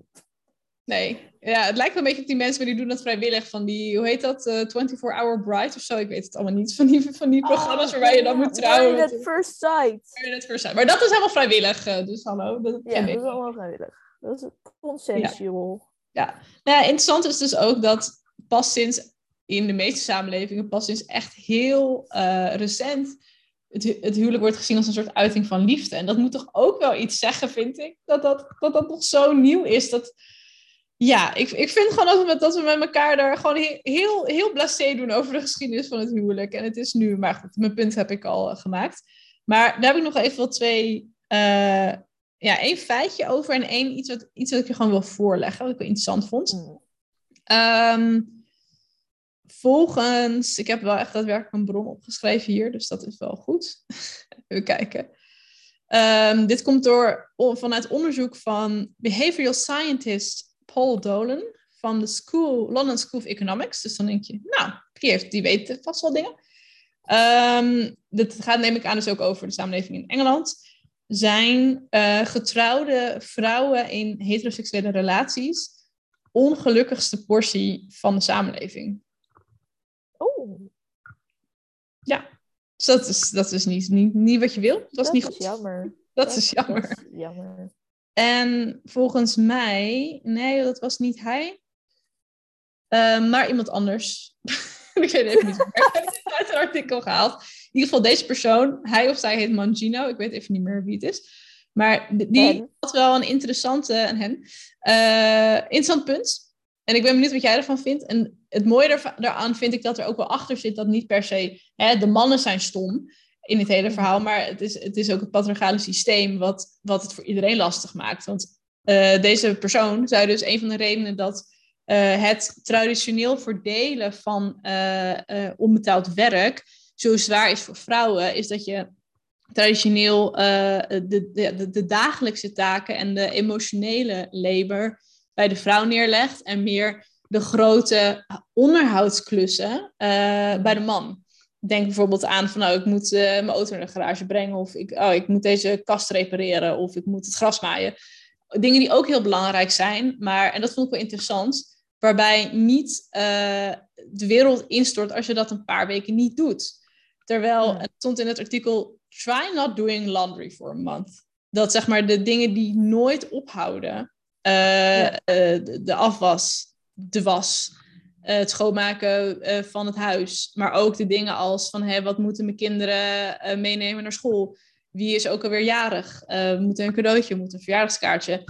Nee. Ja, het lijkt wel een beetje op die mensen, maar die doen dat vrijwillig. Van die, hoe heet dat? Uh, 24 Hour Bride of zo. Ik weet het allemaal niet. Van die, van die programma's oh, waarbij je dan moet trouwen. Married at first sight. Married at first sight. Maar dat is helemaal vrijwillig. dus hallo. Dat ja, dat is allemaal vrijwillig. Dat is consensual. Ja. ja. Nou ja, interessant is dus ook dat pas sinds in de meeste samenlevingen, pas sinds echt heel uh, recent, het, het, huwelijk wordt gezien als een soort uiting van liefde. En dat moet toch ook wel iets zeggen, vind ik, dat dat, dat, dat nog zo nieuw is. Dat, ja, ik, ik vind gewoon ook dat we met elkaar daar gewoon heel, heel, heel blasé doen over de geschiedenis van het huwelijk. En het is nu, maar goed, mijn punt heb ik al uh, gemaakt. Maar daar heb ik nog even wel twee uh, ja, één feitje over en één iets wat, iets wat ik je gewoon wil voorleggen, wat ik wel interessant vond. Mm. Ehm, volgens, ik heb wel echt daadwerkelijk een bron opgeschreven hier, dus dat is wel goed. Even kijken. Um, dit komt door vanuit onderzoek van behavioral scientist Paul Dolan van de School, London School of Economics. Dus dan denk je, nou, die, heeft, die weet vast wel dingen. Um, dit gaat neem ik aan dus ook over de samenleving in Engeland zijn uh, getrouwde vrouwen in heteroseksuele relaties ongelukkigste portie van de samenleving. Oh. Ja, dus dat is, dat is niet, niet, niet wat je wil. Dat, dat is niet is goed. jammer. Dat, dat is jammer. Is jammer. En volgens mij, nee, dat was niet hij, uh, maar iemand anders. ik weet even niet. ik heb het uit een artikel gehaald. In ieder geval deze persoon, hij of zij heet Mangino. Ik weet even niet meer wie het is. Maar die had wel een interessante, en hen, uh, interessant punt. En ik ben benieuwd wat jij ervan vindt. En het mooie daaraan vind ik dat er ook wel achter zit dat niet per se hè, de mannen zijn stom in het hele verhaal, maar het is, het is ook het patriarchale systeem wat, wat het voor iedereen lastig maakt. Want uh, deze persoon zei dus een van de redenen dat uh, het traditioneel verdelen van onbetaald werk zo zwaar is voor vrouwen, is dat je traditioneel de, de, de, dagelijkse taken en de emotionele labor bij de vrouw neerlegt en meer de grote onderhoudsklussen bij de man. Denk bijvoorbeeld aan van nou, ik moet mijn auto naar de garage brengen of ik, oh, ik moet deze kast repareren of ik moet het gras maaien. Dingen die ook heel belangrijk zijn, maar, en dat vond ik wel interessant, waarbij niet de wereld instort als je dat een paar weken niet doet. Terwijl het stond in het artikel: try not doing laundry for a month. Dat zeg maar de dingen die nooit ophouden, uh, uh, de, de, afwas, de was, het schoonmaken van het huis, maar ook de dingen als van hé, wat moeten mijn kinderen meenemen naar school? Wie is ook alweer jarig? moeten een cadeautje, moeten een verjaardagskaartje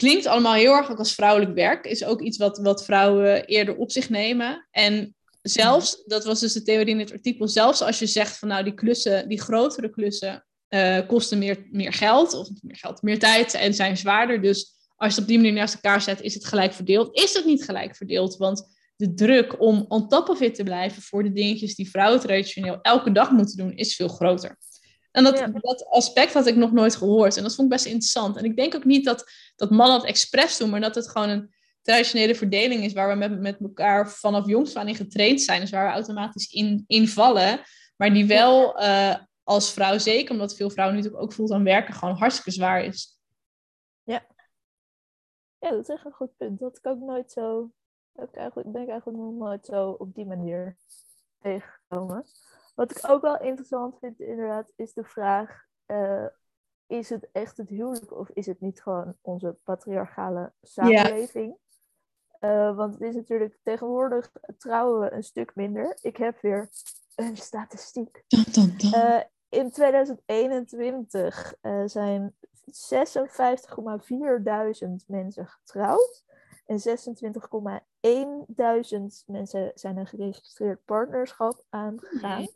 klinkt allemaal heel erg ook als vrouwelijk werk. Is ook iets wat, wat vrouwen eerder op zich nemen. En zelfs, dat was dus de theorie in het artikel, zelfs als je zegt van nou die klussen, die grotere klussen, uh, kosten meer, meer geld, of meer geld, meer tijd en zijn zwaarder. Dus als je het op die manier naast elkaar zet, is het gelijk verdeeld. Is het niet gelijk verdeeld? Want de druk om on top of it te blijven voor de dingetjes die vrouwen traditioneel elke dag moeten doen, is veel groter. En dat, dat aspect had ik nog nooit gehoord. En dat vond ik best interessant. En ik denk ook niet dat, dat mannen het expres doen, maar dat het gewoon een traditionele verdeling is waar we met, met elkaar vanaf jongs aan in getraind zijn. Dus waar we automatisch in, in vallen. Maar die wel uh, als vrouw, zeker omdat veel vrouwen natuurlijk ook voelt aan werken, gewoon hartstikke zwaar is. Ja. Ja, dat is echt een goed punt. Dat ik ook nooit zo. Ik eigenlijk, ben ik eigenlijk nog nooit zo op die manier tegengekomen. Wat ik ook wel interessant vind, inderdaad, is de vraag: uh, is het echt het huwelijk of is het niet gewoon onze patriarchale samenleving? Uh, want het is natuurlijk tegenwoordig trouwen we een stuk minder. Ik heb weer een statistiek. Uh, in 2021 uh, zijn 56,4 duizend mensen getrouwd. En 26,1 duizend mensen zijn een geregistreerd partnerschap aangegaan.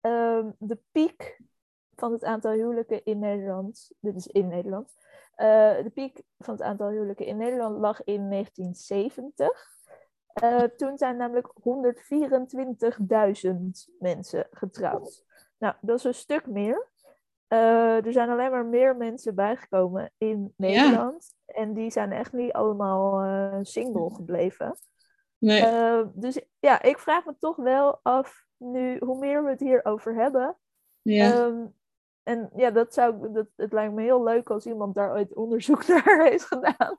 Um, de piek van het aantal huwelijken in Nederland, dit is in Nederland, uh, de piek van het aantal huwelijken in Nederland lag in 1970. Uh, toen zijn namelijk 124.000 mensen getrouwd. Nou, dat is een stuk meer. Uh, er zijn alleen maar meer mensen bijgekomen in Nederland. Ja. En die zijn echt niet allemaal uh, single gebleven. Nee. Uh, dus ja, ik vraag me toch wel af, nu, hoe meer we het hierover hebben. Ja. Um, en ja, dat zou, dat, het lijkt me heel leuk als iemand daar ooit onderzoek naar heeft gedaan.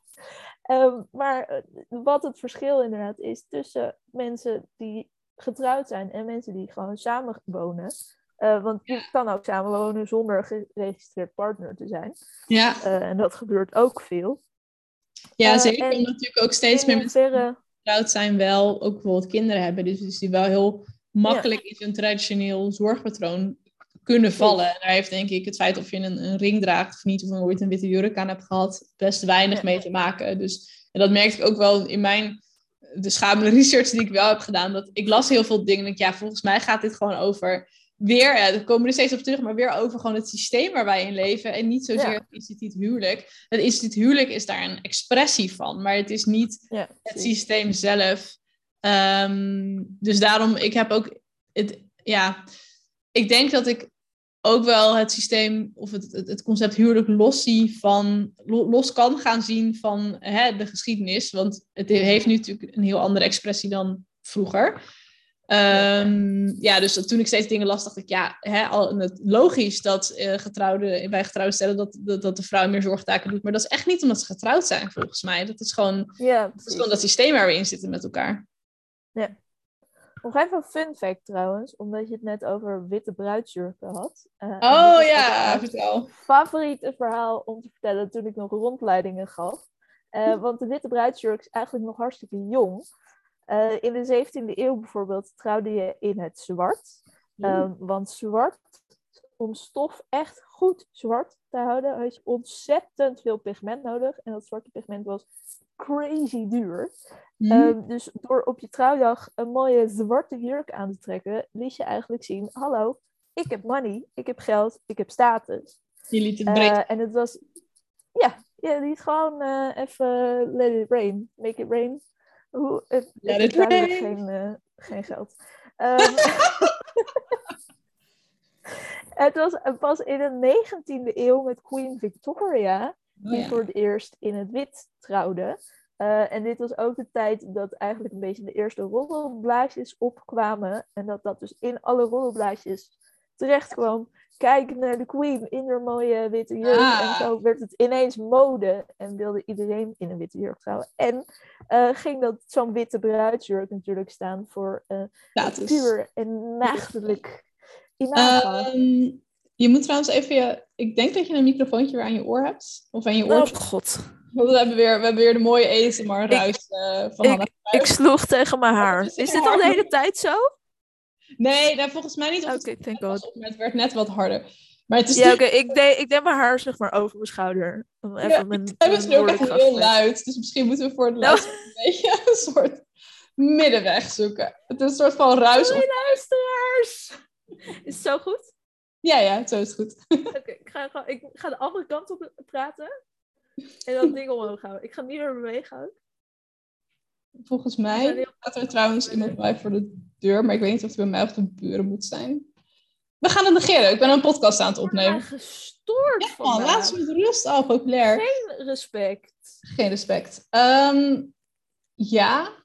Um, maar wat het verschil inderdaad is tussen mensen die getrouwd zijn en mensen die gewoon samen wonen. Uh, want je kan ook samenwonen zonder geregistreerd partner te zijn. Ja. Uh, en dat gebeurt ook veel. Ja, uh, zeker. En natuurlijk ook steeds meer mensen die getrouwd zijn wel ook bijvoorbeeld kinderen hebben. Dus, dus die wel heel makkelijk ja. in een traditioneel zorgpatroon kunnen vallen. En daar heeft denk ik het feit of je een, een ring draagt of niet, of je ooit een witte jurk aan hebt gehad, best weinig mee te maken. Dus en dat merkte ik ook wel in mijn de schamele research die ik wel heb gedaan. Dat ik las heel veel dingen. En ik, ja, volgens mij gaat dit gewoon over weer, ja, daar komen we er steeds op terug, maar weer over gewoon het systeem waar wij in leven. En niet zozeer ja. het instituut huwelijk. Het instituut huwelijk is daar een expressie van, maar het is niet ja, het systeem zelf. Um, dus daarom, ik heb ook het, ja, ik denk dat ik ook wel het systeem of het, het, concept huwelijk los, zie van, los kan gaan zien van hè, de geschiedenis. Want het heeft nu natuurlijk een heel andere expressie dan vroeger. Um, ja, dus toen ik steeds dingen las, dacht ik, ja, hè, al, het, logisch dat uh, getrouwde, bij getrouwde stellen dat, dat, dat, de vrouw meer zorgtaken doet. Maar dat is echt niet omdat ze getrouwd zijn, volgens mij. Dat is gewoon, ja, dat, is gewoon dat systeem waar we in zitten met elkaar. Ja. Nog even een fun fact trouwens, omdat je het net over witte bruidsjurken had. Uh, oh ja, vertel. Favoriete verhaal om te vertellen toen ik nog rondleidingen gaf. Uh, want de witte bruidsjurk is eigenlijk nog hartstikke jong. Uh, in de 17e eeuw bijvoorbeeld trouwde je in het zwart. Um, want zwart, om stof echt goed zwart te houden, had je ontzettend veel pigment nodig. En dat zwarte pigment was crazy duur. Mm. Um, dus door op je trouwdag een mooie zwarte jurk aan te trekken, liet je eigenlijk zien: hallo, ik heb money, ik heb geld, ik heb status. Je liet het breed. Uh, en het was, ja, je liet gewoon uh, even let it rain, make it rain. Hoe, het, let it rain. Geen, uh, geen geld. Um, het was pas in de 19e eeuw met Queen Victoria die oh ja. voor het eerst in het wit trouwde. Uh, en dit was ook de tijd dat eigenlijk een beetje de eerste roddelblaadjes opkwamen. En dat dat dus in alle roddelblaadjes terecht kwam. Kijk naar de queen in haar mooie witte jurk. Ah. En zo werd het ineens mode. En wilde iedereen in een witte jurk trouwen. En uh, ging dat zo'n witte bruidsjurk natuurlijk staan voor uh, puur en maagdelijk imago. Um, je moet trouwens even je... Ik denk dat je een microfoontje weer aan je oor hebt. Of aan je oor. Oh god. We hebben weer, we hebben weer de mooie ASMR-ruis uh, van ik, Ik sloeg tegen mijn haar. Is, dit al de hele tijd zo? Nee, nou, volgens mij niet. Oké, okay, thank god. Het werd net wat harder. Maar het is ja, oké. Okay. Ik, deed, ik deed mijn haar zeg maar over mijn schouder. Om even ja, mijn, het is nu ook echt heel luid. Dus misschien moeten we voor het no. een beetje een soort middenweg zoeken. Het is een soort van ruis. Hoi luisteraars! Is het zo goed? Ja, ja, zo is het goed. Oké, okay, ik, ga, ik ga de andere kant op praten. En dat ding omhoog houden. Ik ga niet meer bewegen ook. Volgens mij staat er trouwens iemand bij voor de deur, maar ik weet niet of het bij mij of de buren moet zijn. We gaan het negeren. Ik ben een podcast aan het opnemen. Ik gestoord ja, man, laat ze met rust al, populair. Geen respect. Geen respect. Ehm, ja,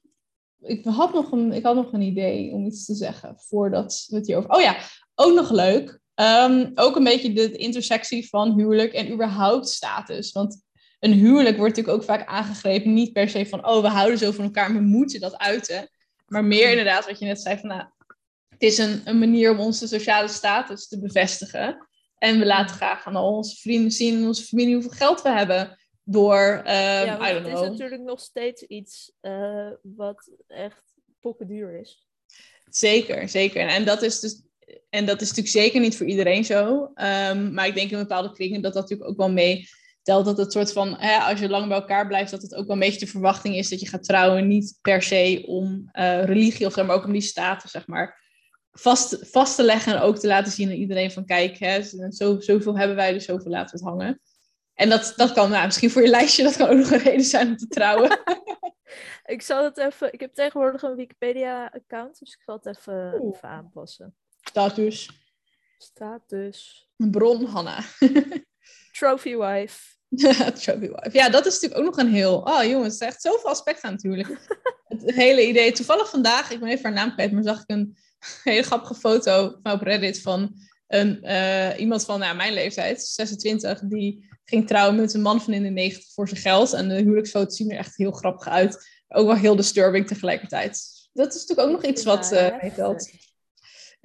ik had, nog een, ik had nog een idee om iets te zeggen voordat we het hierover... Oh ja, ook nog leuk. Ehm, ook een beetje de intersectie van huwelijk en überhaupt status. Want een huwelijk wordt natuurlijk ook vaak aangegrepen, niet per se van, oh, we houden zo van elkaar, we moeten dat uiten. Maar meer inderdaad, wat je net zei, van, nou, het is een, een manier om onze sociale status te bevestigen. En we laten graag aan al onze vrienden zien in onze familie hoeveel geld we hebben. Door, um, ja, het is natuurlijk nog steeds iets uh, wat echt duur is. Zeker, zeker. En, en dat is dus en dat is natuurlijk zeker niet voor iedereen zo. Um, maar ik denk in bepaalde kringen dat dat natuurlijk ook wel mee telt dat het soort van, hè, als je lang bij elkaar blijft, dat het ook wel een beetje de verwachting is dat je gaat trouwen. Niet per se om uh, religie of zo, maar ook om die status, zeg maar, vast, vast te leggen. En ook te laten zien aan iedereen van, kijk, hè, zo, zoveel hebben wij, dus zoveel laten we het hangen. En dat, dat kan, nou, misschien voor je lijstje, dat kan ook nog een reden zijn om te trouwen. ik zal het even, ik heb tegenwoordig een Wikipedia-account, dus ik zal het even, even aanpassen. Status. Status. Bron, Hanna. Trophy wife. Trophy wife. Ja, dat is natuurlijk ook nog een heel... Oh jongens, er echt zoveel aspecten natuurlijk. het hele idee. Toevallig vandaag, ik ben even haar naam kwijt, maar zag ik een hele grappige foto op Reddit van een, uh, iemand van nou, mijn leeftijd, 26, die ging trouwen met een man van in de 90 voor zijn geld. En de huwelijksfoto's zien er echt heel grappig uit. Ook wel heel disturbing tegelijkertijd. Dat is natuurlijk ook nog iets wat uh, meetelt.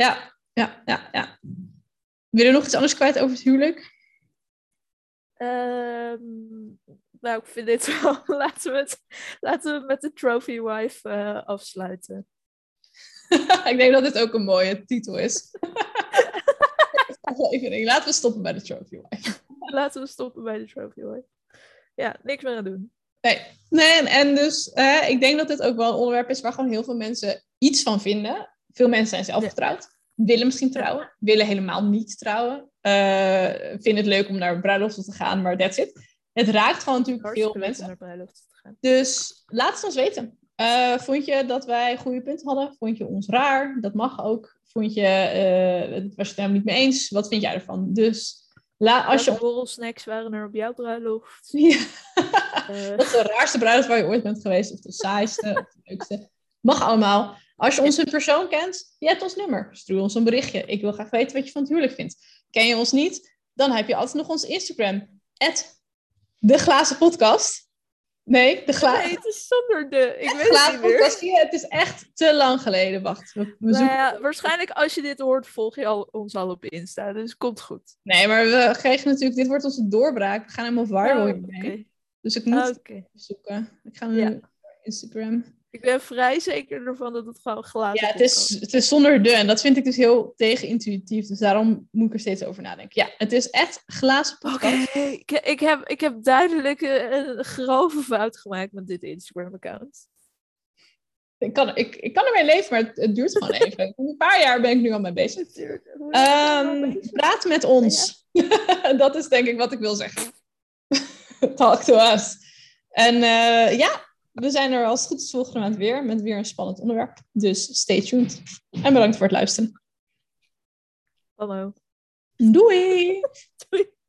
Ja, ja, ja, ja. Wil je nog iets anders kwijt over het huwelijk? Um, nou, ik vind dit wel. laten, we het, laten we met de Trophy Wife uh, afsluiten. ik denk dat dit ook een mooie titel is. Laten we stoppen bij de Trophy Wife. Laten we stoppen bij de Trophy Wife. Ja, niks meer aan doen. Nee, nee en, en dus uh, ik denk dat dit ook wel een onderwerp is waar gewoon heel veel mensen iets van vinden. Veel mensen zijn zelf getrouwd, willen misschien trouwen, willen helemaal niet trouwen. Uh, vinden het leuk om naar bruiloften te gaan, maar that's it. Het raakt gewoon natuurlijk veel mensen. Naar bruiloften te gaan. Dus laat het ons weten. Uh, vond je dat wij goede punten hadden? Vond je ons raar? Dat mag ook. Vond je, uh, was je het helemaal niet mee eens? Wat vind jij ervan? Dus La, als je... borrelsnacks waren er op jouw bruiloft? Ja. Uh. Wat is de raarste bruiloft waar je ooit bent geweest? Of de saaiste, of de leukste? Mag allemaal. Als je ons in persoon kent, je hebt ons nummer. Stuur ons een berichtje. Ik wil graag weten wat je van het huwelijk vindt. Ken je ons niet? Dan heb je altijd nog ons Instagram. de glazen podcast. Nee, de glazen. Nee, het is zonder de. Ik weet het niet meer. het is echt te lang geleden. Wacht. We, we nou ja, waarschijnlijk als je dit hoort, volg je al, ons al op Insta. Dus komt goed. Nee, maar we geven natuurlijk. Dit wordt onze doorbraak. We gaan helemaal viral oh, okay. Dus ik moet oh, zoeken. Ik ga nu ja. Instagram. Ik ben vrij zeker ervan dat het gewoon glazen Ja, het is, het is zonder de. En dat vind ik dus heel tegenintuïtief. Dus daarom moet ik er steeds over nadenken. Ja, het is echt glazen podcast. Oké, ik, ik, heb, ik heb duidelijk een, grove fout gemaakt met dit Instagram-account. Ik kan, ik, ik kan ermee leven, maar het, duurt gewoon even. een paar jaar ben ik nu al mee bezig. Um, praat met ons. dat is denk ik wat ik wil zeggen. Talk to us. En uh, ja, we zijn er als het goed is volgende maand weer met weer een spannend onderwerp. Dus stay tuned. En bedankt voor het luisteren. Hallo. Doei! Doei!